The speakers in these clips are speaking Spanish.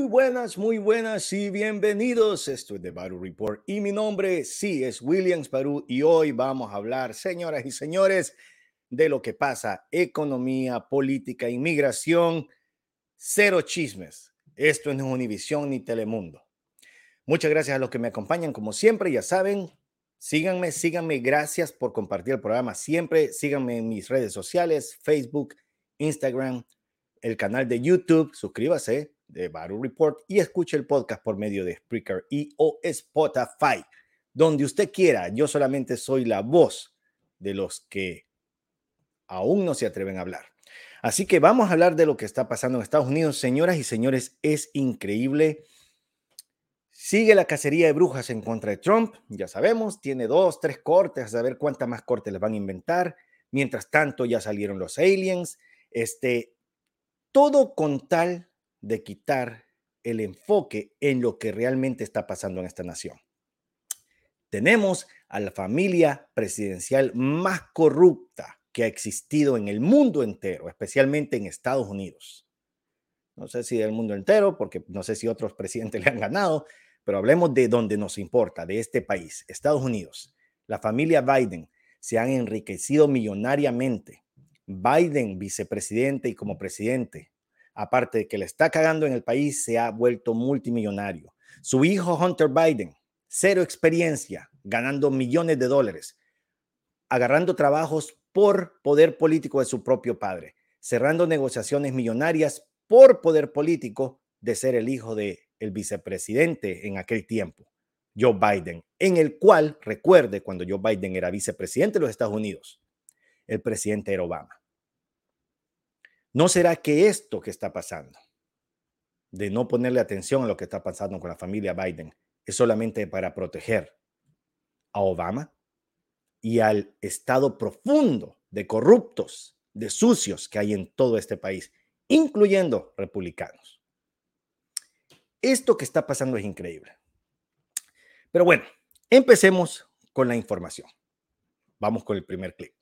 Muy buenas, muy buenas y bienvenidos. Esto es The Baru Report y mi nombre sí es Williams Baru y hoy vamos a hablar, señoras y señores, de lo que pasa, economía, política, inmigración, cero chismes. Esto no es Univisión ni Telemundo. Muchas gracias a los que me acompañan, como siempre, ya saben, síganme, síganme, gracias por compartir el programa siempre, síganme en mis redes sociales, Facebook, Instagram, el canal de YouTube, suscríbase, de Baru Report y escuche el podcast por medio de Spreaker y o Spotify, donde usted quiera. Yo solamente soy la voz de los que aún no se atreven a hablar. Así que vamos a hablar de lo que está pasando en Estados Unidos. Señoras y señores, es increíble. Sigue la cacería de brujas en contra de Trump. Ya sabemos, tiene dos, tres cortes, a ver cuántas más cortes les van a inventar. Mientras tanto, ya salieron los aliens. Este, todo con tal de quitar el enfoque en lo que realmente está pasando en esta nación. Tenemos a la familia presidencial más corrupta que ha existido en el mundo entero, especialmente en Estados Unidos. No sé si del mundo entero, porque no sé si otros presidentes le han ganado, pero hablemos de donde nos importa, de este país, Estados Unidos. La familia Biden se han enriquecido millonariamente. Biden, vicepresidente y como presidente, aparte de que le está cagando en el país, se ha vuelto multimillonario. Su hijo Hunter Biden, cero experiencia, ganando millones de dólares, agarrando trabajos por poder político de su propio padre, cerrando negociaciones millonarias por poder político de ser el hijo de el vicepresidente en aquel tiempo, Joe Biden, en el cual, recuerde, cuando Joe Biden era vicepresidente de los Estados Unidos, el presidente era Obama. ¿No será que esto que está pasando, de no ponerle atención a lo que está pasando con la familia Biden, es solamente para proteger a Obama y al estado profundo de corruptos, de sucios que hay en todo este país, incluyendo republicanos? Esto que está pasando es increíble. Pero bueno, empecemos con la información. Vamos con el primer clip.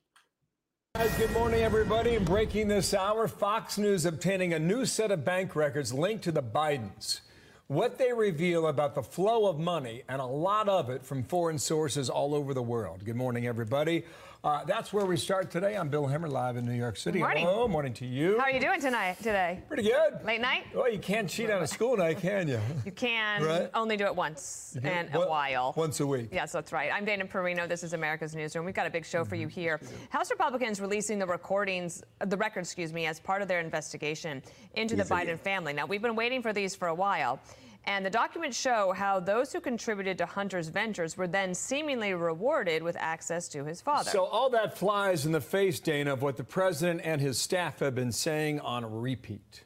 Good morning, everybody. In breaking this hour, Fox News obtaining a new set of bank records linked to the Bidens. What they reveal about the flow of money, and a lot of it from foreign sources all over the world. Good morning, everybody. Uh, that's where we start today. I'm Bill Hemmer, live in New York City. Morning. Hello, morning to you. How are you doing tonight? Today? Pretty good. Late night? Well, you can't cheat on a school night, can you? You can Right. only do it once You in a while. Once a week. Yes, that's right. I'm Dana Perino. This is America's Newsroom. We've got a big show for Mm-hmm. you here. House Republicans releasing the recordings, the records, excuse me, as part of their investigation into the Biden family. Now, we've been waiting for these for a while. And the documents show how those who contributed to Hunter's ventures were then seemingly rewarded with access to his father. So all that flies in the face, Dana, of what the president and his staff have been saying on repeat.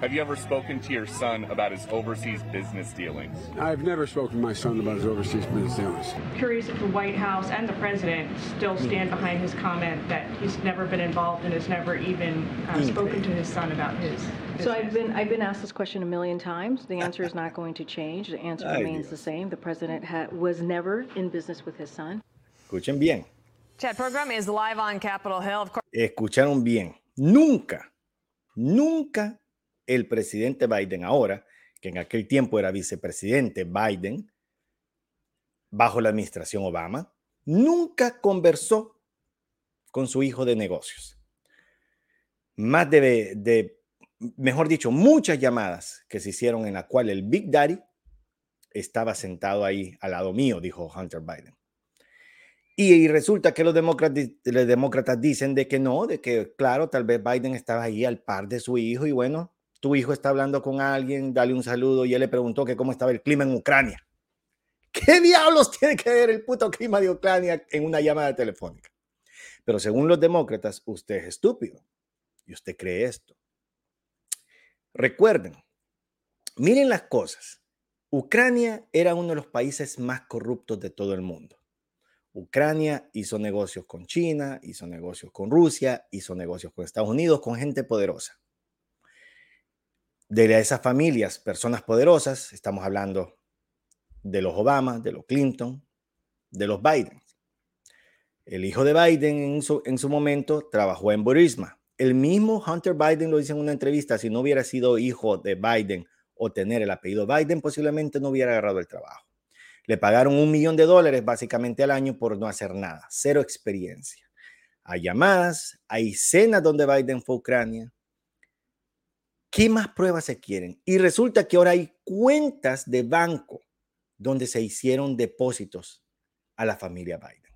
Have you ever spoken to your son about his overseas business dealings? I've never spoken to my son about his overseas business dealings. curious if the White House and the president still stand behind his comment that he's never been involved and has never even uh, spoken to his son about his. So I've been, I've been asked this question a million times. The answer is not going to change. The answer Ay, remains Dios. the same. The president ha- was never in business with his son. Escuchen bien. Chat program is live on Capitol Hill. Of course. Escucharon bien. Nunca, nunca el presidente Biden ahora, que en aquel tiempo era vicepresidente Biden, bajo la administración Obama, nunca conversó con su hijo de negocios. Más de, de, mejor dicho, muchas llamadas que se hicieron en la cual el Big Daddy estaba sentado ahí al lado mío, dijo Hunter Biden. Y, resulta que los demócratas, los demócratas dicen de que no, de que claro, tal vez Biden estaba ahí al par de su hijo y bueno, tu hijo está hablando con alguien, dale un saludo y él le preguntó que cómo estaba el clima en Ucrania. ¿Qué diablos tiene que ver el puto clima de Ucrania en una llamada telefónica? Pero según los demócratas, usted es estúpido y usted cree esto. Recuerden, miren las cosas. Ucrania era uno de los países más corruptos de todo el mundo. Ucrania hizo negocios con China, hizo negocios con Rusia, hizo negocios con Estados Unidos, con gente poderosa. De esas familias, personas poderosas, estamos hablando de los Obama, de los Clinton, de los Biden. El hijo de Biden en su, en su momento trabajó en Burisma. El mismo Hunter Biden lo dice en una entrevista, si no hubiera sido hijo de Biden o tener el apellido Biden, posiblemente no hubiera agarrado el trabajo. Le pagaron un millón de dólares básicamente al año por no hacer nada, cero experiencia. Hay llamadas, hay cenas donde Biden fue a Ucrania. ¿Qué más pruebas se quieren? Y resulta que ahora hay cuentas de banco donde se hicieron depósitos a la familia Biden.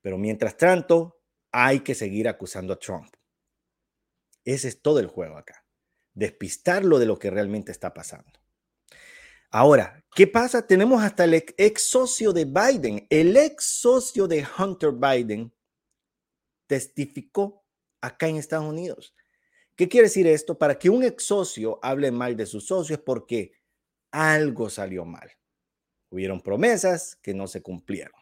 Pero mientras tanto, hay que seguir acusando a Trump. Ese es todo el juego acá. Despistarlo de lo que realmente está pasando. Ahora, ¿qué pasa? Tenemos hasta el ex socio de Biden, el ex socio de Hunter Biden, testificó acá en Estados Unidos. ¿Qué quiere decir esto? Para que un ex socio hable mal de sus socios porque algo salió mal. Hubieron promesas que no se cumplieron.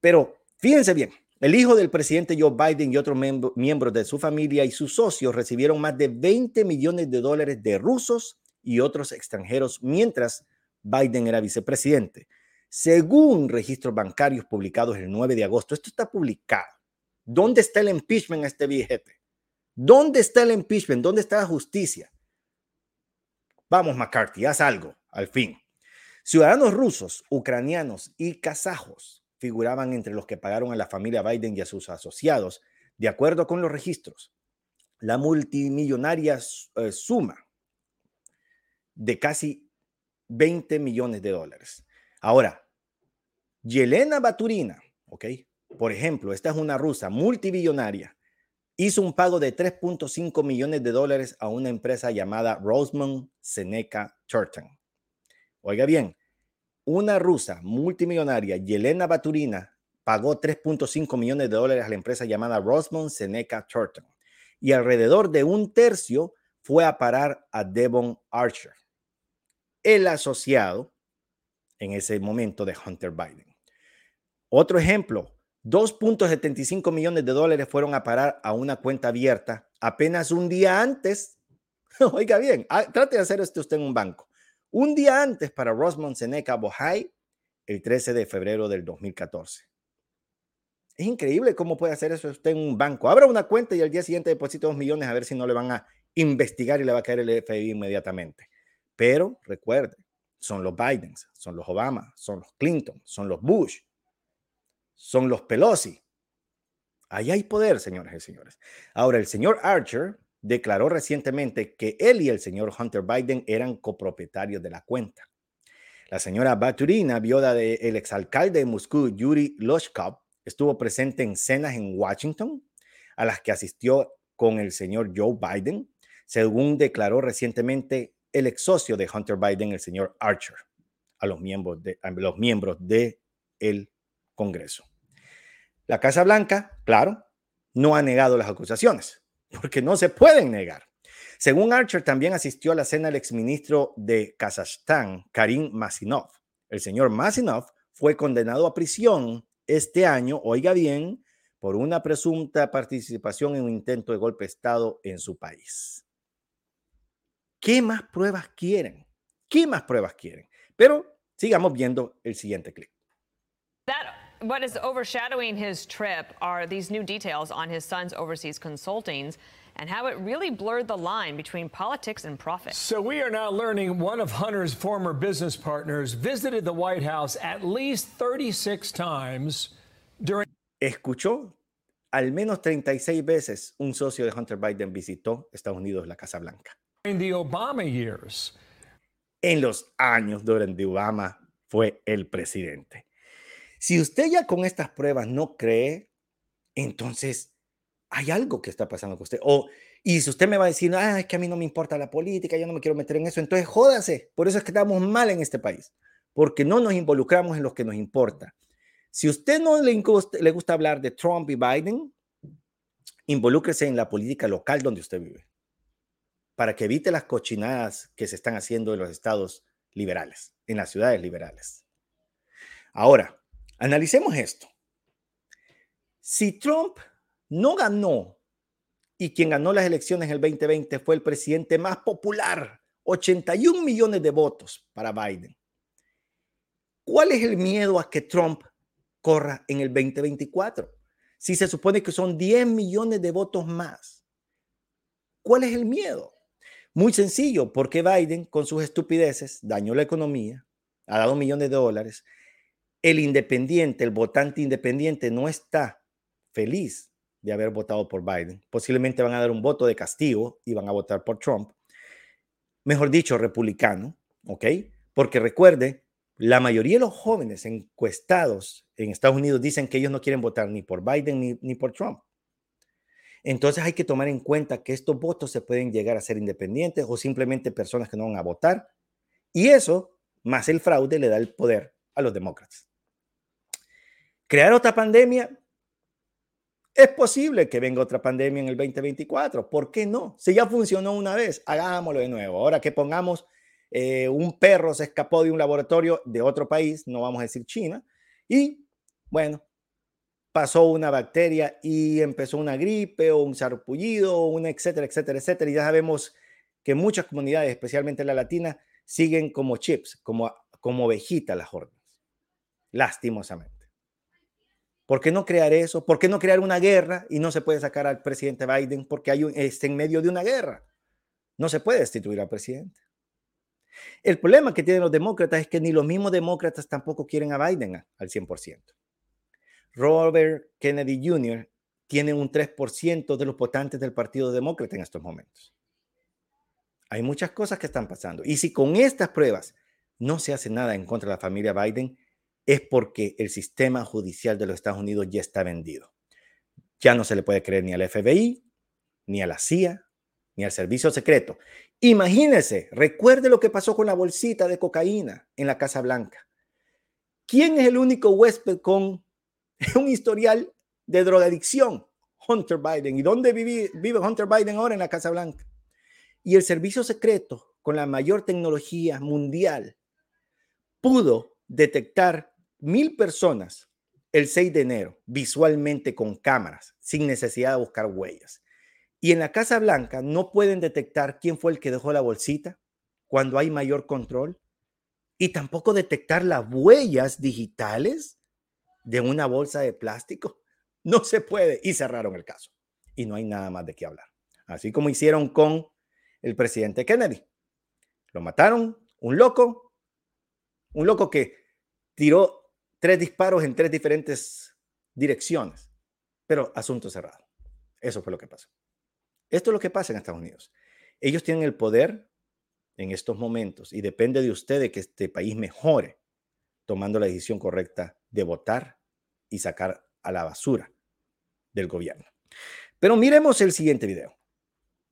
Pero fíjense bien, el hijo del presidente Joe Biden y otros miembros de su familia y sus socios recibieron más de 20 millones de dólares de rusos y otros extranjeros mientras Biden era vicepresidente. Según registros bancarios publicados el 9 de agosto, esto está publicado. ¿Dónde está el impeachment a este billete? ¿Dónde está el impeachment? ¿Dónde está la justicia? Vamos, McCarthy, haz algo, al fin. Ciudadanos rusos, ucranianos y kazajos figuraban entre los que pagaron a la familia Biden y a sus asociados, de acuerdo con los registros. La multimillonaria eh, suma de casi 20 millones de dólares. Ahora, Yelena Baturina, ¿ok? Por ejemplo, esta es una rusa multimillonaria, hizo un pago de 3.5 millones de dólares a una empresa llamada Rosemont Seneca Turton. Oiga bien, una rusa multimillonaria, Yelena Baturina, pagó 3.5 millones de dólares a la empresa llamada Rosemont Seneca Turton y alrededor de un tercio fue a parar a Devon Archer, el asociado en ese momento de Hunter Biden. Otro ejemplo, 2.75 millones de dólares fueron a parar a una cuenta abierta apenas un día antes. Oiga bien, ah, trate de hacer esto usted en un banco un día antes para Rosmond Seneca Bohai, el 13 de febrero del 2014. Es increíble cómo puede hacer eso usted en un banco. Abra una cuenta y al día siguiente deposita dos millones a ver si no le van a investigar y le va a caer el FBI inmediatamente. Pero recuerde, son los Bidens, son los Obama, son los Clinton, son los Bush, son los Pelosi. Ahí hay poder, señores y señores. Ahora, el señor Archer declaró recientemente que él y el señor Hunter Biden eran copropietarios de la cuenta. La señora Baturina, viuda del exalcalde de Moscú, Yuri Loshkov, estuvo presente en cenas en Washington a las que asistió con el señor Joe Biden, según declaró recientemente el ex socio de Hunter Biden, el señor Archer, a los miembros de los miembros del Congreso. La Casa Blanca, claro, no ha negado las acusaciones porque no se pueden negar. Según Archer, también asistió a la cena el exministro de Kazajstán, Karim Masinov. El señor Masinov fue condenado a prisión este año, oiga bien, por una presunta participación en un intento de golpe de Estado en su país. ¿Qué más pruebas quieren? ¿Qué más pruebas quieren? Pero sigamos viendo el siguiente clip. What is overshadowing his trip are these new details on his son's overseas consultings and how it really blurred the line between politics and profit. So we are now learning one of Hunter's former business partners visited the White House at least 36 times during Escuchó al menos 36 veces un socio de Hunter Biden visitó Estados Unidos, la Casa Blanca. In the Obama years. En los años durante Obama fue el presidente. Si usted ya con estas pruebas no cree, entonces hay algo que está pasando con usted. O, y si usted me va a decir, ah, es que a mí no me importa la política, yo no me quiero meter en eso, entonces jódase. Por eso es que estamos mal en este país, porque no nos involucramos en lo que nos importa. Si usted no le gusta, le gusta hablar de Trump y Biden, involúcrese en la política local donde usted vive, para que evite las cochinadas que se están haciendo en los estados liberales, en las ciudades liberales. Ahora, analicemos esto. Si Trump no ganó y quien ganó las elecciones en el 2020 fue el presidente más popular, 81 millones de votos para Biden. ¿Cuál es el miedo a que Trump corra en el 2024? Si se supone que son 10 millones de votos más. ¿Cuál es el miedo? Muy sencillo, porque Biden con sus estupideces dañó la economía, ha dado millones de dólares. El independiente, el votante independiente no está feliz de haber votado por Biden. Posiblemente van a dar un voto de castigo y van a votar por Trump. Mejor dicho, republicano, ¿ok? Porque recuerde, la mayoría de los jóvenes encuestados en Estados Unidos dicen que ellos no quieren votar ni por Biden ni, ni por Trump. Entonces hay que tomar en cuenta que estos votos se pueden llegar a ser independientes o simplemente personas que no van a votar. Y eso, más el fraude, le da el poder a los demócratas. Crear otra pandemia es posible que venga otra pandemia en el 2024. ¿Por qué no? Si ya funcionó una vez, hagámoslo de nuevo. Ahora que pongamos eh, un perro se escapó de un laboratorio de otro país, no vamos a decir China, y bueno, pasó una bacteria y empezó una gripe o un sarpullido, una etcétera, etcétera, etcétera. Y ya sabemos que muchas comunidades, especialmente la latina, siguen como chips, como, como ovejitas las órdenes, lastimosamente. ¿Por qué no crear eso? ¿Por qué no crear una guerra y no se puede sacar al presidente Biden porque hay un, está en medio de una guerra? No se puede destituir al presidente. El problema que tienen los demócratas es que ni los mismos demócratas tampoco quieren a Biden al 100%. Robert Kennedy Jr. tiene un 3% de los votantes del Partido Demócrata en estos momentos. Hay muchas cosas que están pasando. Y si con estas pruebas no se hace nada en contra de la familia Biden, es porque el sistema judicial de los Estados Unidos ya está vendido. Ya no se le puede creer ni al FBI, ni a la CIA, ni al servicio secreto. Imagínese, recuerde lo que pasó con la bolsita de cocaína en la Casa Blanca. ¿Quién es el único huésped con un historial de drogadicción? Hunter Biden. ¿Y dónde vive, vive Hunter Biden ahora en la Casa Blanca? Y el servicio secreto, con la mayor tecnología mundial, pudo detectar mil personas el 6 de enero visualmente con cámaras, sin necesidad de buscar huellas. Y en la Casa Blanca no pueden detectar quién fue el que dejó la bolsita cuando hay mayor control y tampoco detectar las huellas digitales de una bolsa de plástico. No se puede y cerraron el caso. Y no hay nada más de qué hablar. Así como hicieron con el presidente Kennedy. Lo mataron, un loco, un loco que tiró tres disparos en tres diferentes direcciones, pero asunto cerrado. Eso fue lo que pasó. Esto es lo que pasa en Estados Unidos. Ellos tienen el poder en estos momentos y depende de ustedes que este país mejore tomando la decisión correcta de votar y sacar a la basura del gobierno. Pero miremos el siguiente video.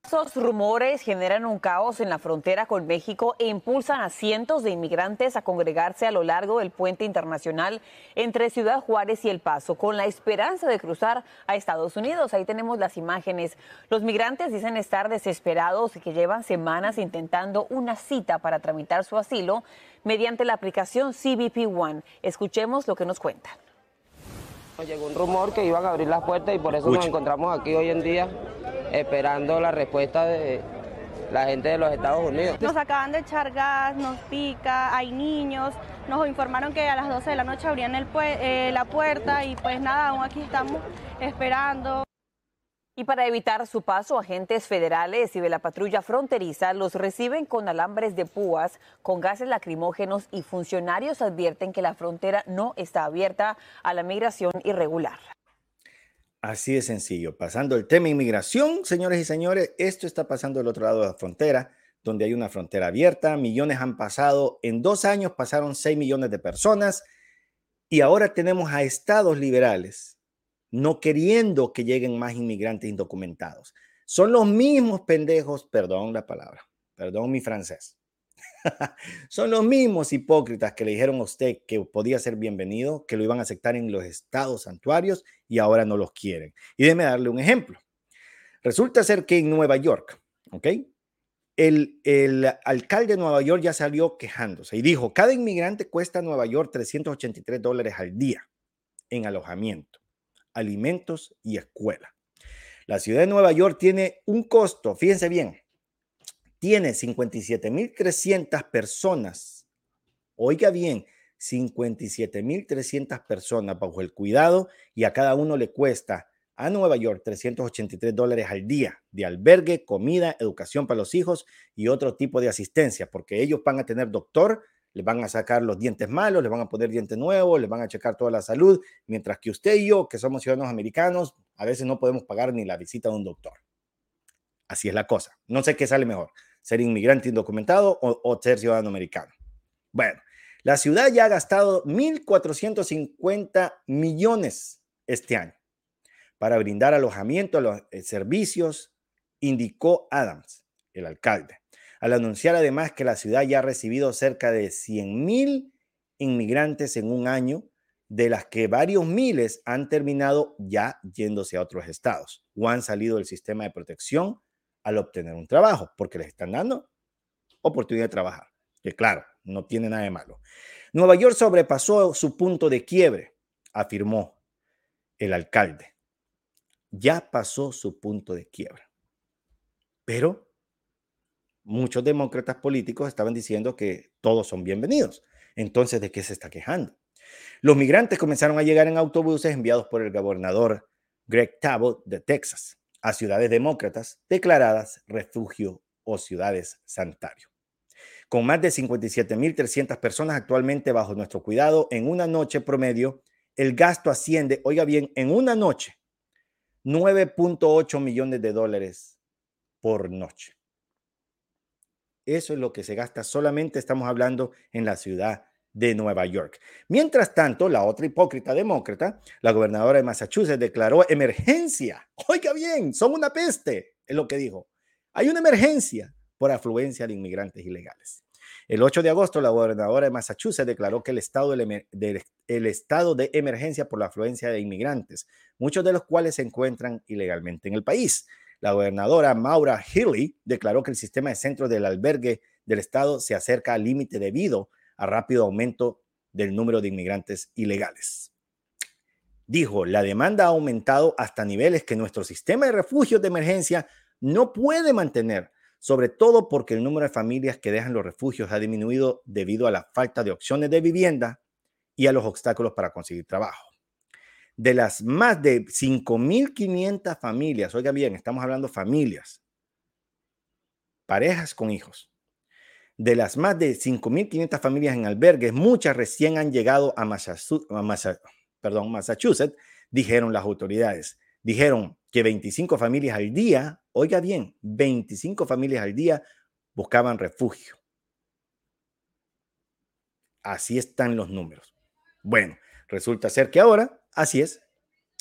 Esos rumores generan un caos en la frontera con México e impulsan a cientos de inmigrantes a congregarse a lo largo del puente internacional entre Ciudad Juárez y El Paso, con la esperanza de cruzar a Estados Unidos. Ahí tenemos las imágenes. Los migrantes dicen estar desesperados y que llevan semanas intentando una cita para tramitar su asilo mediante la aplicación CBP One. Escuchemos lo que nos cuentan. Llegó un rumor que iban a abrir las puertas y por eso nos encontramos aquí hoy en día esperando la respuesta de la gente de los Estados Unidos. Nos acaban de echar gas, nos pica, hay niños, nos informaron que a las 12 de la noche abrían el eh, la puerta y pues nada, aún aquí estamos esperando. Y para evitar su paso, agentes federales y de la patrulla fronteriza los reciben con alambres de púas, con gases lacrimógenos y funcionarios advierten que la frontera no está abierta a la migración irregular. Así de sencillo. Pasando el tema inmigración, señores y señores, esto está pasando del otro lado de la frontera, donde hay una frontera abierta. Millones han pasado, en dos años pasaron 6 millones de personas y ahora tenemos a estados liberales no queriendo que lleguen más inmigrantes indocumentados. Son los mismos pendejos, perdón la palabra, perdón mi francés. Son los mismos hipócritas que le dijeron a usted que podía ser bienvenido, que lo iban a aceptar en los estados santuarios y ahora no los quieren. Y déjeme darle un ejemplo. Resulta ser que en Nueva York, ¿ok? El, el, alcalde de Nueva York ya salió quejándose y dijo, cada inmigrante cuesta a Nueva York 383 dólares al día en alojamiento alimentos y escuela. La ciudad de Nueva York tiene un costo, fíjense bien, tiene 57.300 personas. Oiga bien, 57.300 personas bajo el cuidado y a cada uno le cuesta a Nueva York 383 dólares al día de albergue, comida, educación para los hijos y otro tipo de asistencia, porque ellos van a tener doctor, le van a sacar los dientes malos, le van a poner dientes nuevos, le van a checar toda la salud, mientras que usted y yo, que somos ciudadanos americanos, a veces no podemos pagar ni la visita de un doctor. Así es la cosa. No sé qué sale mejor, ser inmigrante indocumentado o, ser ciudadano americano. Bueno, la ciudad ya ha gastado 1.450 millones este año para brindar alojamiento a los eh, servicios, indicó Adams, el alcalde al anunciar además que la ciudad ya ha recibido cerca de 100.000 inmigrantes en un año, de las que varios miles han terminado ya yéndose a otros estados o han salido del sistema de protección al obtener un trabajo, porque les están dando oportunidad de trabajar, que claro, no tiene nada de malo. Nueva York sobrepasó su punto de quiebre, afirmó el alcalde. Ya pasó su punto de quiebre. Pero muchos demócratas políticos estaban diciendo que todos son bienvenidos. Entonces, ¿de qué se está quejando? Los migrantes comenzaron a llegar en autobuses enviados por el gobernador Greg Tabot de Texas a ciudades demócratas declaradas refugio o ciudades santuario. Con más de 57.300 personas actualmente bajo nuestro cuidado, en una noche promedio, el gasto asciende, oiga bien, en una noche, 9.8 millones de dólares por noche. Eso es lo que se gasta solamente, estamos hablando en la ciudad de Nueva York. Mientras tanto, la otra hipócrita demócrata, la gobernadora de Massachusetts, declaró emergencia. Oiga bien, son una peste, es lo que dijo. Hay una emergencia por afluencia de inmigrantes ilegales. El 8 de agosto, la gobernadora de Massachusetts declaró que el estado de, emergencia por la afluencia de inmigrantes, muchos de los cuales se encuentran ilegalmente en el país. La gobernadora Maura Healy declaró que el sistema de centros del albergue del estado se acerca al límite debido rápido aumento del número de inmigrantes ilegales. Dijo, la demanda ha aumentado hasta niveles que nuestro sistema de refugios de emergencia no puede mantener, sobre todo porque el número de familias que dejan los refugios ha disminuido debido a la falta de opciones de vivienda y a los obstáculos para conseguir trabajo de las más de 5.500 familias, oiga bien, estamos hablando familias, parejas con hijos, de las más de 5.500 familias en albergues, muchas recién han llegado a Massachusetts, dijeron las autoridades. Dijeron que 25 familias al día, oiga bien, 25 familias al día buscaban refugio. Así están los números. Bueno, resulta ser que ahora Así es.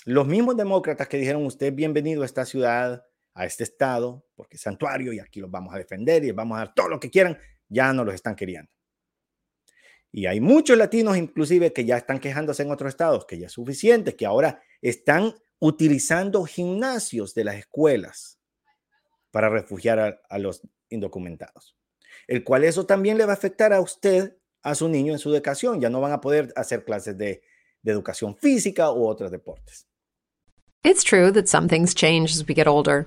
Los mismos demócratas que dijeron usted bienvenido a esta ciudad, a este estado, porque es santuario y aquí los vamos a defender y vamos a dar todo lo que quieran, ya no los están queriendo. Y hay muchos latinos inclusive que ya están quejándose en otros estados, que ya es suficiente, que ahora están utilizando gimnasios de las escuelas para refugiar a, los indocumentados. El cual eso también le va a afectar a usted, a su niño en su educación. Ya no van a poder hacer clases de de educación física u otros deportes. It's true that some things change as we get older.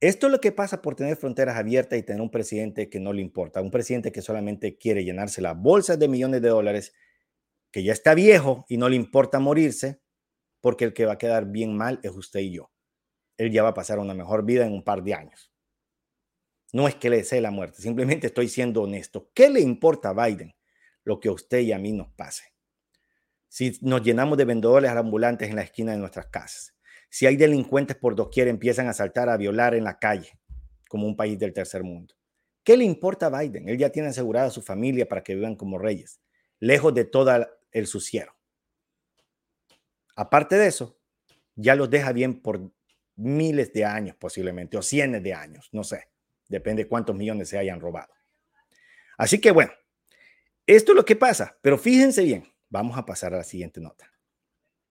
Esto es lo que pasa por tener fronteras abiertas y tener un presidente que no le importa, un presidente que solamente quiere llenarse las bolsas de millones de dólares, que ya está viejo y no le importa morirse, porque el que va a quedar bien mal es usted y yo. Él ya va a pasar una mejor vida en un par de años. No es que le desee la muerte, simplemente estoy siendo honesto. ¿Qué le importa a Biden lo que a usted y a mí nos pase? Si nos llenamos de vendedores ambulantes en la esquina de nuestras casas, si hay delincuentes por doquier empiezan a saltar, a violar en la calle, como un país del tercer mundo. ¿Qué le importa a Biden? Él ya tiene asegurada su familia para que vivan como reyes, lejos de todo el suciero. Aparte de eso, ya los deja bien por miles de años posiblemente, o cientos de años, no sé, depende de cuántos millones se hayan robado. Así que bueno, esto es lo que pasa, pero fíjense bien, vamos a pasar a la siguiente nota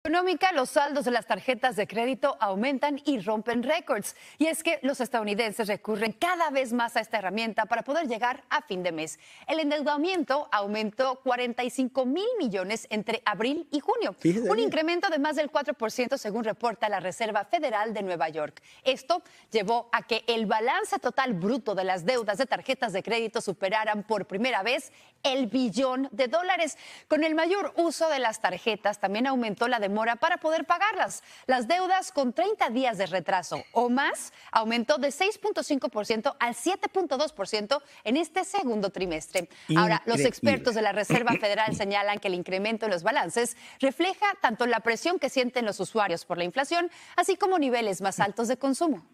económica, los saldos de las tarjetas de crédito aumentan y rompen récords. Y es que los estadounidenses recurren cada vez más a esta herramienta para poder llegar a fin de mes. El endeudamiento aumentó 45 mil millones entre abril y junio, un incremento de más del 4% según reporta la Reserva Federal de Nueva York. Esto llevó a que el balance total bruto de las deudas de tarjetas de crédito superaran por primera vez el billón de dólares. Con el mayor uso de las tarjetas también aumentó la demanda para poder pagarlas. Las deudas con 30 días de retraso o más aumentó de 6.5% al 7.2% en este segundo trimestre. Ahora, los expertos de la Reserva Federal señalan que el incremento en los balances refleja tanto la presión que sienten los usuarios por la inflación, así como niveles más altos de consumo.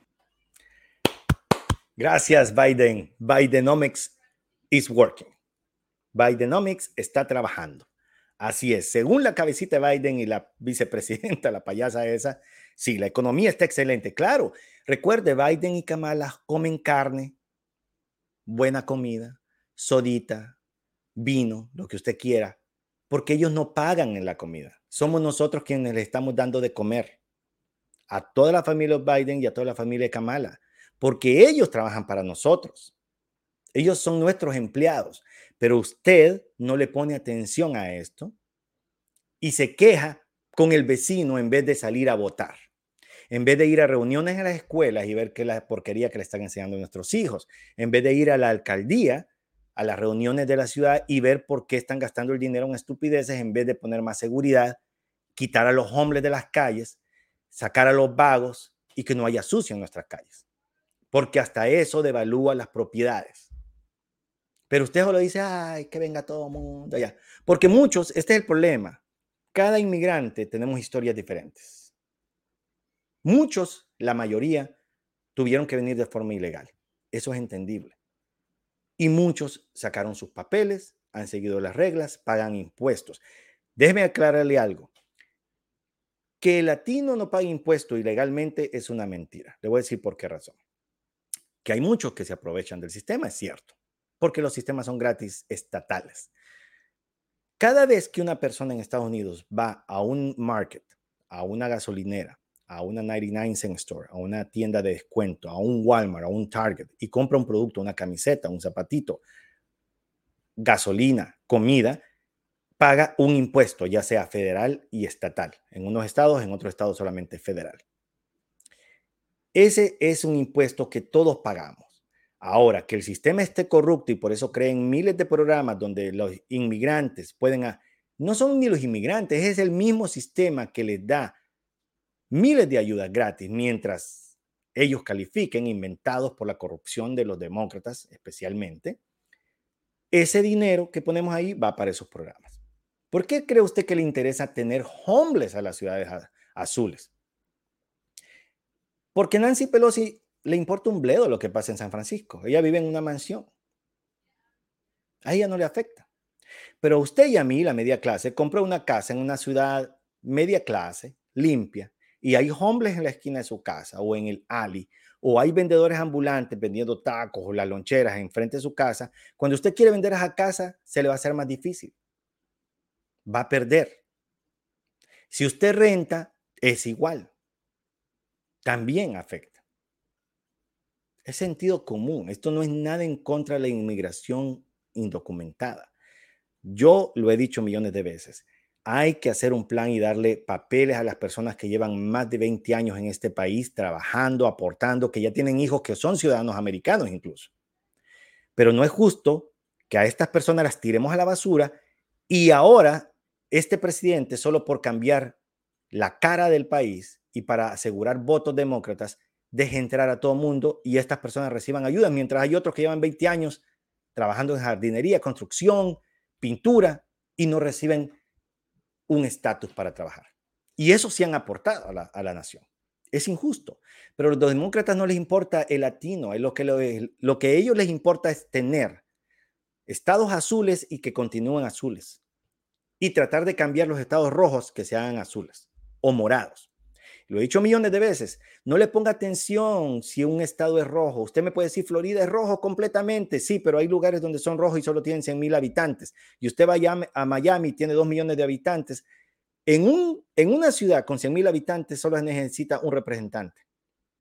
Gracias, Biden. Bidenomics is working. Bidenomics está trabajando. Así es, según la cabecita de Biden y la vicepresidenta, la payasa esa, sí, la economía está excelente. Claro, recuerde, Biden y Kamala comen carne, buena comida, sodita, vino, lo que usted quiera, porque ellos no pagan en la comida. Somos nosotros quienes le estamos dando de comer a toda la familia de Biden y a toda la familia de Kamala, porque ellos trabajan para nosotros. Ellos son nuestros empleados, pero usted no le pone atención a esto y se queja con el vecino en vez de salir a votar, en vez de ir a reuniones en las escuelas y ver qué la porquería que le están enseñando a nuestros hijos, en vez de ir a la alcaldía, a las reuniones de la ciudad y ver por qué están gastando el dinero en estupideces en vez de poner más seguridad, quitar a los hombres de las calles, sacar a los vagos y que no haya sucio en nuestras calles. Porque hasta eso devalúa las propiedades. Pero usted solo dice, ay, que venga todo el mundo allá. Porque muchos, este es el problema. Cada inmigrante tenemos historias diferentes. Muchos, la mayoría, tuvieron que venir de forma ilegal. Eso es entendible. Y muchos sacaron sus papeles, han seguido las reglas, pagan impuestos. Déjeme aclararle algo. Que el latino no pague impuestos ilegalmente es una mentira. Le voy a decir por qué razón. Que hay muchos que se aprovechan del sistema, es cierto porque los sistemas son gratis estatales. Cada vez que una persona en Estados Unidos va a un market, a una gasolinera, a una 99 cent store, a una tienda de descuento, a un Walmart, a un Target y compra un producto, una camiseta, un zapatito, gasolina, comida, paga un impuesto, ya sea federal y estatal. En unos estados, en otros estados solamente federal. Ese es un impuesto que todos pagamos. Ahora, que el sistema esté corrupto y por eso creen miles de programas donde los inmigrantes pueden... no son ni los inmigrantes, es el mismo sistema que les da miles de ayudas gratis mientras ellos califiquen, inventados por la corrupción de los demócratas especialmente. Ese dinero que ponemos ahí va para esos programas. ¿Por qué cree usted que le interesa tener homeless a las ciudades azules? Porque Nancy Pelosi le importa un bledo lo que pasa en San Francisco. Ella vive en una mansión. A ella no le afecta. Pero usted y a mí, la media clase, compra una casa en una ciudad media clase, limpia, y hay homeless en la esquina de su casa o en el alley, o hay vendedores ambulantes vendiendo tacos o las loncheras enfrente de su casa. Cuando usted quiere vender esa casa, se le va a hacer más difícil. Va a perder. Si usted renta, es igual. También afecta. Es sentido común. Esto no es nada en contra de la inmigración indocumentada. Yo lo he dicho millones de veces. Hay que hacer un plan y darle papeles a las personas que llevan más de 20 años en este país trabajando, aportando, que ya tienen hijos que son ciudadanos americanos incluso. Pero no es justo que a estas personas las tiremos a la basura y ahora este presidente, solo por cambiar la cara del país y para asegurar votos demócratas, deje entrar a todo mundo y estas personas reciban ayuda, mientras hay otros que llevan 20 años trabajando en jardinería, construcción, pintura y no reciben un estatus para trabajar. Y eso sí han aportado a la, nación. Es injusto, pero a los demócratas no les importa el latino, lo que, lo, lo que a ellos les importa es tener estados azules y que continúen azules y tratar de cambiar los estados rojos que se hagan azules o morados. Lo he dicho millones de veces. No le ponga atención si un estado es rojo. Usted me puede decir, Florida es rojo completamente. Sí, pero hay lugares donde son rojos y solo tienen 100 mil habitantes. Y usted va a Miami, tiene 2 millones de habitantes. En, un, en una ciudad con 100 mil habitantes solo necesita un representante,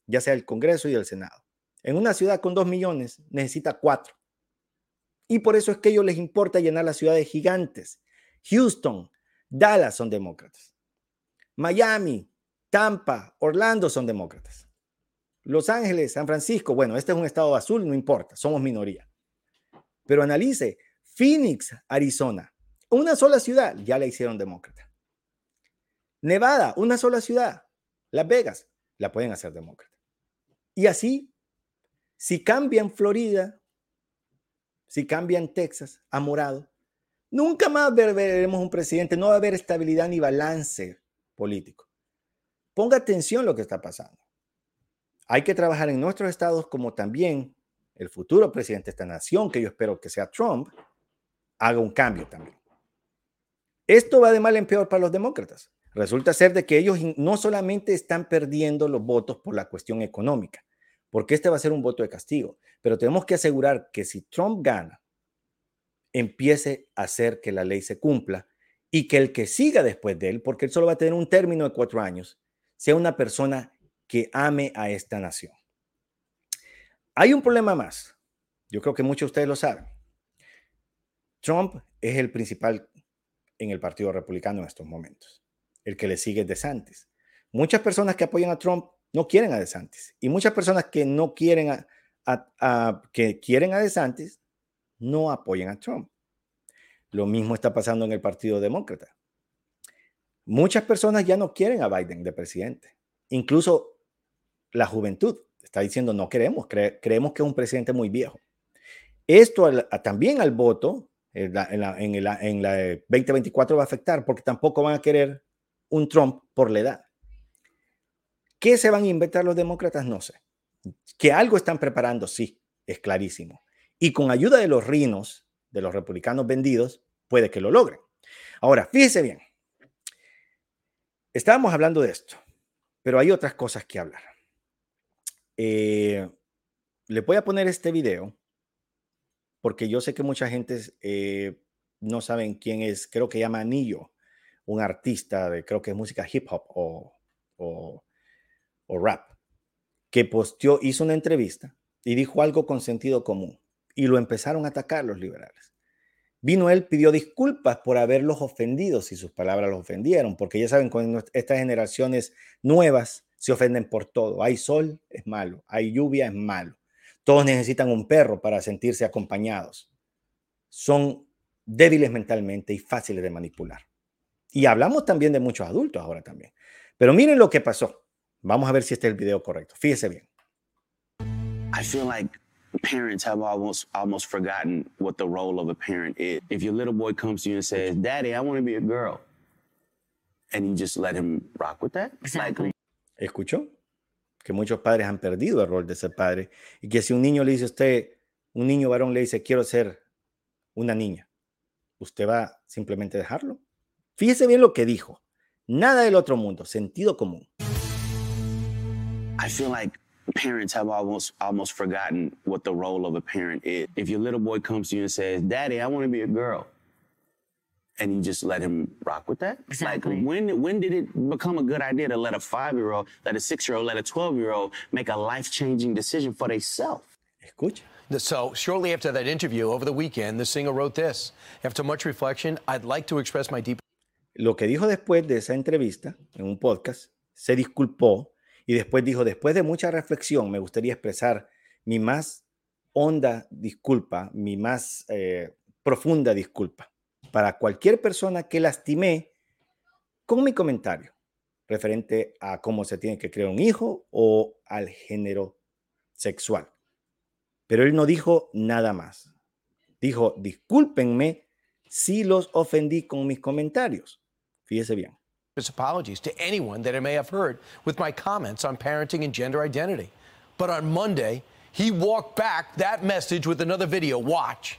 ya sea el Congreso y el Senado. En una ciudad con 2 millones necesita 4. Y por eso es que a ellos les importa llenar las ciudades gigantes. Houston, Dallas son demócratas. Miami, Tampa, Orlando son demócratas. Los Ángeles, San Francisco, bueno, este es un estado azul, no importa, somos minoría. Pero analice, Phoenix, Arizona, una sola ciudad, ya la hicieron demócrata. Nevada, una sola ciudad. Las Vegas, la pueden hacer demócrata. Y así, si cambian Florida, si cambian Texas a morado, nunca más veremos un presidente, no va a haber estabilidad ni balance político. Ponga atención a lo que está pasando. Hay que trabajar en nuestros estados como también el futuro presidente de esta nación, que yo espero que sea Trump, haga un cambio también. Esto va de mal en peor para los demócratas. Resulta ser de que ellos no solamente están perdiendo los votos por la cuestión económica, porque este va a ser un voto de castigo, pero tenemos que asegurar que si Trump gana, empiece a hacer que la ley se cumpla y que el que siga después de él, porque él solo va a tener un término de cuatro años, sea una persona que ame a esta nación. Hay un problema más. Yo creo que muchos de ustedes lo saben. Trump es el principal en el Partido Republicano en estos momentos. El que le sigue es DeSantis. Muchas personas que apoyan a Trump no quieren a DeSantis. Y muchas personas que no quieren a, que quieren a DeSantis no apoyan a Trump. Lo mismo está pasando en el Partido Demócrata. Muchas personas ya no quieren a Biden de presidente. Incluso la juventud está diciendo no queremos, creemos que es un presidente muy viejo. Esto también al voto en la, en, en la 2024 va a afectar porque tampoco van a querer un Trump por la edad. ¿Qué se van a inventar los demócratas? No sé. Que algo están preparando, sí, es clarísimo. Y con ayuda de los rinos, de los republicanos vendidos, puede que lo logren. Ahora, fíjese bien, Estábamos hablando de esto, pero hay otras cosas que hablar. Eh, le voy a poner este video porque yo sé que mucha gente eh, no saben quién es, creo que llama Anillo, un artista de, creo que es música hip hop o, o, o rap, que posteó, hizo una entrevista y dijo algo con sentido común y lo empezaron a atacar los liberales. Vino él, pidió disculpas por haberlos ofendido, si sus palabras los ofendieron, porque ya saben, con estas generaciones nuevas se ofenden por todo. Hay sol, es malo. Hay lluvia, es malo. Todos necesitan un perro para sentirse acompañados. Son débiles mentalmente y fáciles de manipular. Y hablamos también de muchos adultos ahora también. Pero miren lo que pasó. Vamos a ver si este es el video correcto. Fíjese bien. I feel like parents have almost almost forgotten what the role of a parent is. If your little boy comes to you and says, "Daddy, I want to be a girl," and you just let him rock with that, exactly. ¿Escuchó? Que muchos padres han perdido el rol de ser padre y que si un niño le dice a usted, un niño varón le dice, quiero ser una niña, usted va simplemente a dejarlo. Fíjese bien lo que dijo. Nada del otro mundo, sentido común. I feel like parents have almost almost forgotten what the role of a parent is. If your little boy comes to you and says, "Daddy, I want to be a girl," and you just let him rock with that, exactly. Like when when did it become a good idea to let a five year old, let a six year old, let a twelve year old make a life changing decision for themselves? Escucha. So, shortly after that interview over the weekend, the singer wrote this After much reflection, I'd like to express my deep. Lo que dijo después de esa entrevista en un podcast, se disculpó y después dijo: Después de mucha reflexión, me gustaría expresar mi más honda disculpa, mi más eh, profunda disculpa para cualquier persona que lastimé con mi comentario referente a cómo se tiene que crear un hijo o al género sexual. Pero él no dijo nada más. Dijo, discúlpenme si los ofendí con mis comentarios. Fíjese bien. Apologies to anyone that I may have hurt with my comments on parenting and gender identity. But on Monday, he walked back that message with another video. Watch.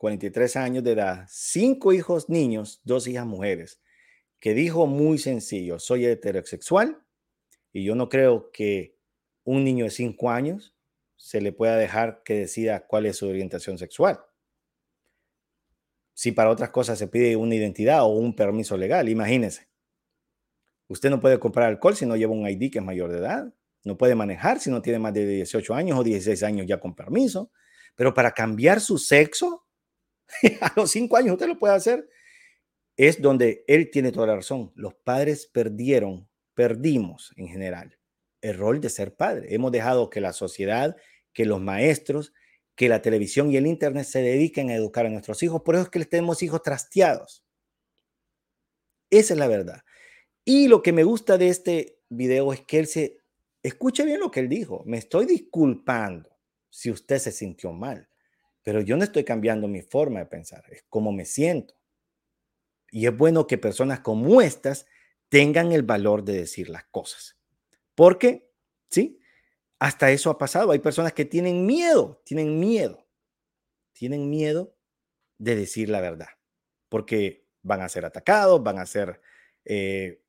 43 años de edad, cinco hijos niños, dos hijas mujeres, que dijo muy sencillo, soy heterosexual y yo no creo que un niño de cinco años se le pueda dejar que decida cuál es su orientación sexual. Si para otras cosas se pide una identidad o un permiso legal, imagínese. Usted no puede comprar alcohol si no lleva un ID que es mayor de edad. No puede manejar si no tiene más de 18 años o 16 años ya con permiso. Pero para cambiar su sexo, a los cinco años usted lo puede hacer, es donde él tiene toda la razón. Los padres perdieron, perdimos en general el rol de ser padre. Hemos dejado que la sociedad, que los maestros, que la televisión y el internet se dediquen a educar a nuestros hijos. Por eso es que les tenemos hijos trasteados. Esa es la verdad. Y lo que me gusta de este video es que él se escuche bien lo que él dijo. Me estoy disculpando si usted se sintió mal. Pero yo no estoy cambiando mi forma de pensar, es como me siento. Y es bueno que personas como estas tengan el valor de decir las cosas. Porque, sí, hasta eso ha pasado. Hay personas que tienen miedo, tienen miedo, tienen miedo de decir la verdad. Porque van a ser atacados, van a ser, eh,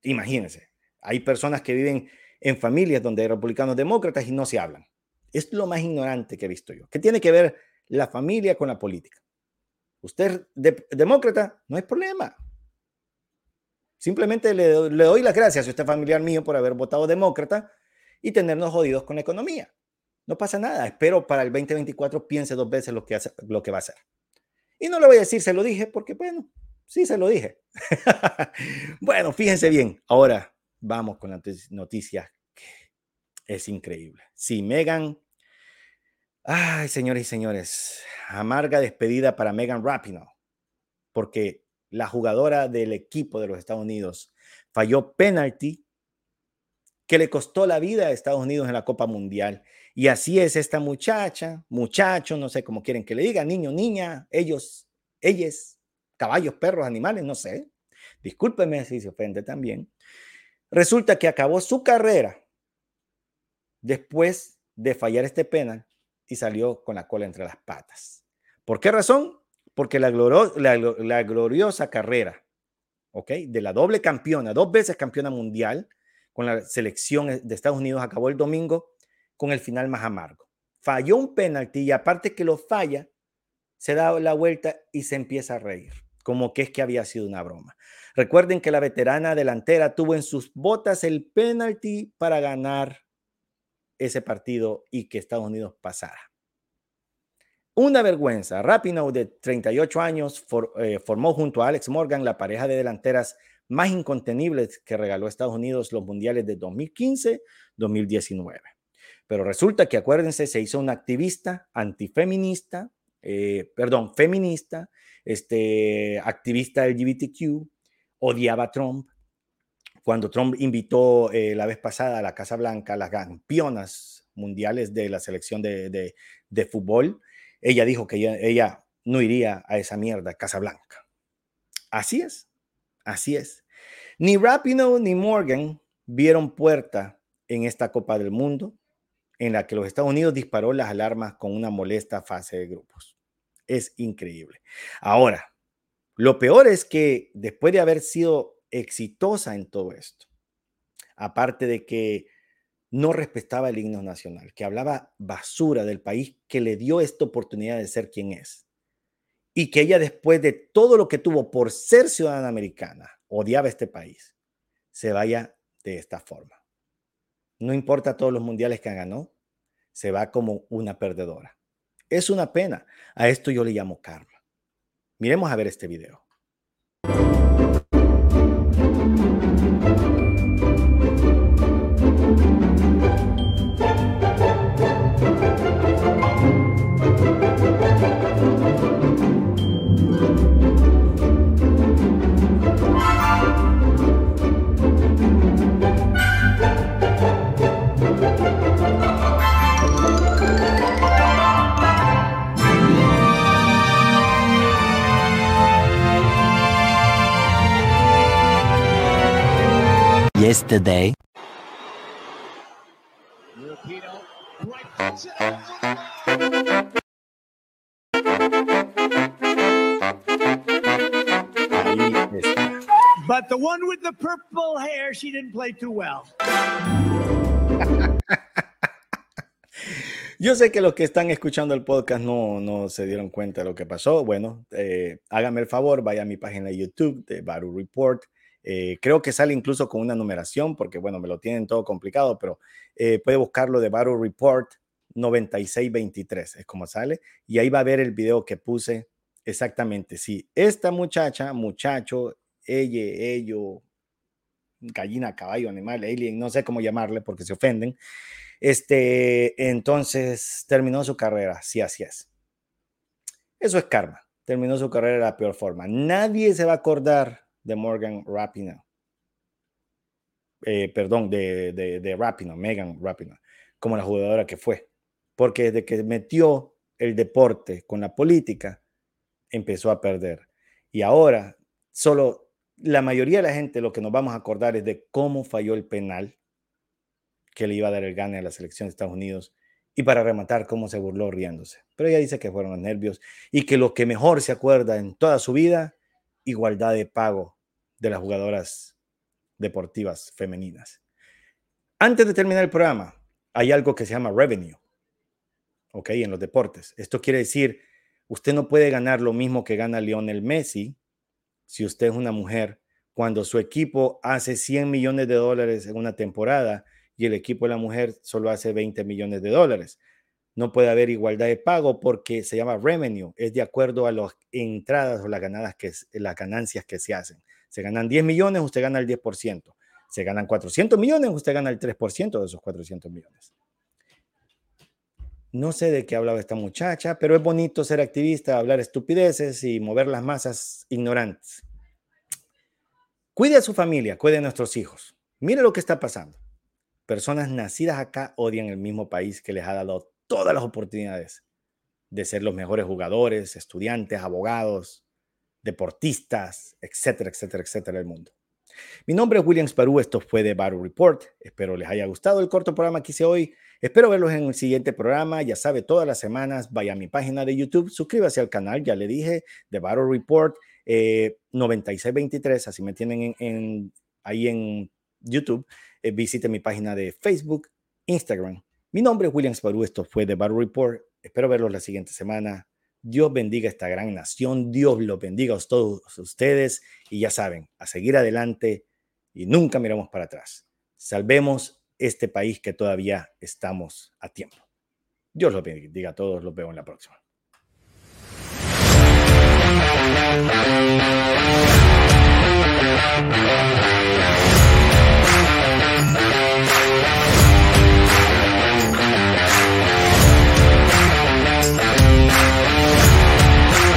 imagínense, hay personas que viven en familias donde hay republicanos demócratas y no se hablan. Es lo más ignorante que he visto yo. ¿Qué tiene que ver la familia con la política. Usted demócrata, no hay problema. Simplemente le, doy las gracias a usted familiar mío por haber votado demócrata y tenernos jodidos con la economía. No pasa nada. Espero para el 2024 piense dos veces lo que, hace, lo que va a hacer. Y no le voy a decir, se lo dije, porque bueno, sí se lo dije. bueno, fíjense bien. Ahora vamos con la noticia es increíble. Si Megan Ay, señores y señores, amarga despedida para Megan Rapinoe, porque la jugadora del equipo de los Estados Unidos falló penalti que le costó la vida a Estados Unidos en la Copa Mundial. Y así es esta muchacha, muchacho, no sé cómo quieren que le diga, niño, niña, ellos, ellas, caballos, perros, animales, no sé. Discúlpeme si se ofende también. Resulta que acabó su carrera después de fallar este penal y salió con la cola entre las patas. ¿Por qué razón? Porque la, gloriosa carrera, ¿ok? De la doble campeona, dos veces campeona mundial con la selección de Estados Unidos, acabó el domingo con el final más amargo. Falló un penalti y aparte que lo falla, se da la vuelta y se empieza a reír, como que es que había sido una broma. Recuerden que la veterana delantera tuvo en sus botas el penalti para ganar ese partido y que Estados Unidos pasara. Una vergüenza. Rapinoe, de 38 años, eh, formó junto a Alex Morgan la pareja de delanteras más incontenibles que regaló Estados Unidos los mundiales de 2015-2019. Pero resulta que, acuérdense, se hizo una activista antifeminista, eh, perdón, feminista, este, activista LGBTQ, odiaba a Trump. Cuando Trump invitó eh, la vez pasada a la Casa Blanca a las campeonas mundiales de la selección de, de fútbol, ella dijo que ella, no iría a esa mierda, Casa Blanca. Así es, así es. Ni Rapino ni Morgan vieron puerta en esta Copa del Mundo en la que los Estados Unidos disparó las alarmas con una molesta fase de grupos. Es increíble. Ahora, lo peor es que después de haber sido exitosa en todo esto, aparte de que no respetaba el himno nacional, que hablaba basura del país que le dio esta oportunidad de ser quien es. Y que ella después de todo lo que tuvo por ser ciudadana americana, odiaba este país, se vaya de esta forma. No importa todos los mundiales que ganó, se va como una perdedora. Es una pena. A esto yo le llamo karma. Miremos a ver este video. Yesterday. But the one with the purple hair, she didn't play too well. Yo sé que los que están escuchando el podcast no, no se dieron cuenta de lo que pasó. Bueno, eh, hágame el favor, vaya a mi página de YouTube de Baru Report eh, creo que sale incluso con una numeración, porque bueno, me lo tienen todo complicado, pero eh, puede buscarlo de Battle Report 9623, es como sale, y ahí va a ver el video que puse exactamente. Si esta muchacha, muchacho, ella, ello, gallina, caballo, animal, alien, no sé cómo llamarle porque se ofenden, este, entonces terminó su carrera, sí, así es. Eso es karma. Terminó su carrera de la peor forma. Nadie se va a acordar de Morgan Rapino. Eh, perdón, de, de, de Rapino, Megan Rapino, como la jugadora que fue. Porque desde que metió el deporte con la política, empezó a perder. Y ahora, solo la mayoría de la gente lo que nos vamos a acordar es de cómo falló el penal que le iba a dar el gane a la selección de Estados Unidos y para rematar cómo se burló riéndose. Pero ella dice que fueron los nervios y que lo que mejor se acuerda en toda su vida igualdad de pago de las jugadoras deportivas femeninas. Antes de terminar el programa, hay algo que se llama revenue, ¿ok? En los deportes. Esto quiere decir, usted no puede ganar lo mismo que gana Lionel Messi si usted es una mujer cuando su equipo hace 100 millones de dólares en una temporada y el equipo de la mujer solo hace 20 millones de dólares no puede haber igualdad de pago porque se llama revenue, es de acuerdo a las entradas o las, ganadas las ganancias que se hacen. Se ganan 10 millones, usted gana el 10%. Se ganan 400 millones, usted gana el 3% de esos 400 millones. No sé de qué hablaba esta muchacha, pero es bonito ser activista, hablar estupideces y mover las masas ignorantes. Cuide a su familia, cuide a nuestros hijos. Mire lo que está pasando. Personas nacidas acá odian el mismo país que les ha dado todas las oportunidades de ser los mejores jugadores, estudiantes, abogados, deportistas, etcétera, etcétera, etcétera del mundo. Mi nombre es Williams Perú, esto fue de Baru Report. Espero les haya gustado el corto programa que hice hoy. Espero verlos en el siguiente programa. Ya sabe, todas las semanas vaya a mi página de YouTube, suscríbase al canal, ya le dije, de Baru Report 9623, eh, así me tienen en, ahí en YouTube. Eh, visite mi página de Facebook, Instagram mi nombre es Williams Barú, esto fue The Barú Report. Espero verlos la siguiente semana. Dios bendiga esta gran nación, Dios los bendiga a todos ustedes y ya saben, a seguir adelante y nunca miramos para atrás. Salvemos este país que todavía estamos a tiempo. Dios los bendiga a todos, los veo en la próxima.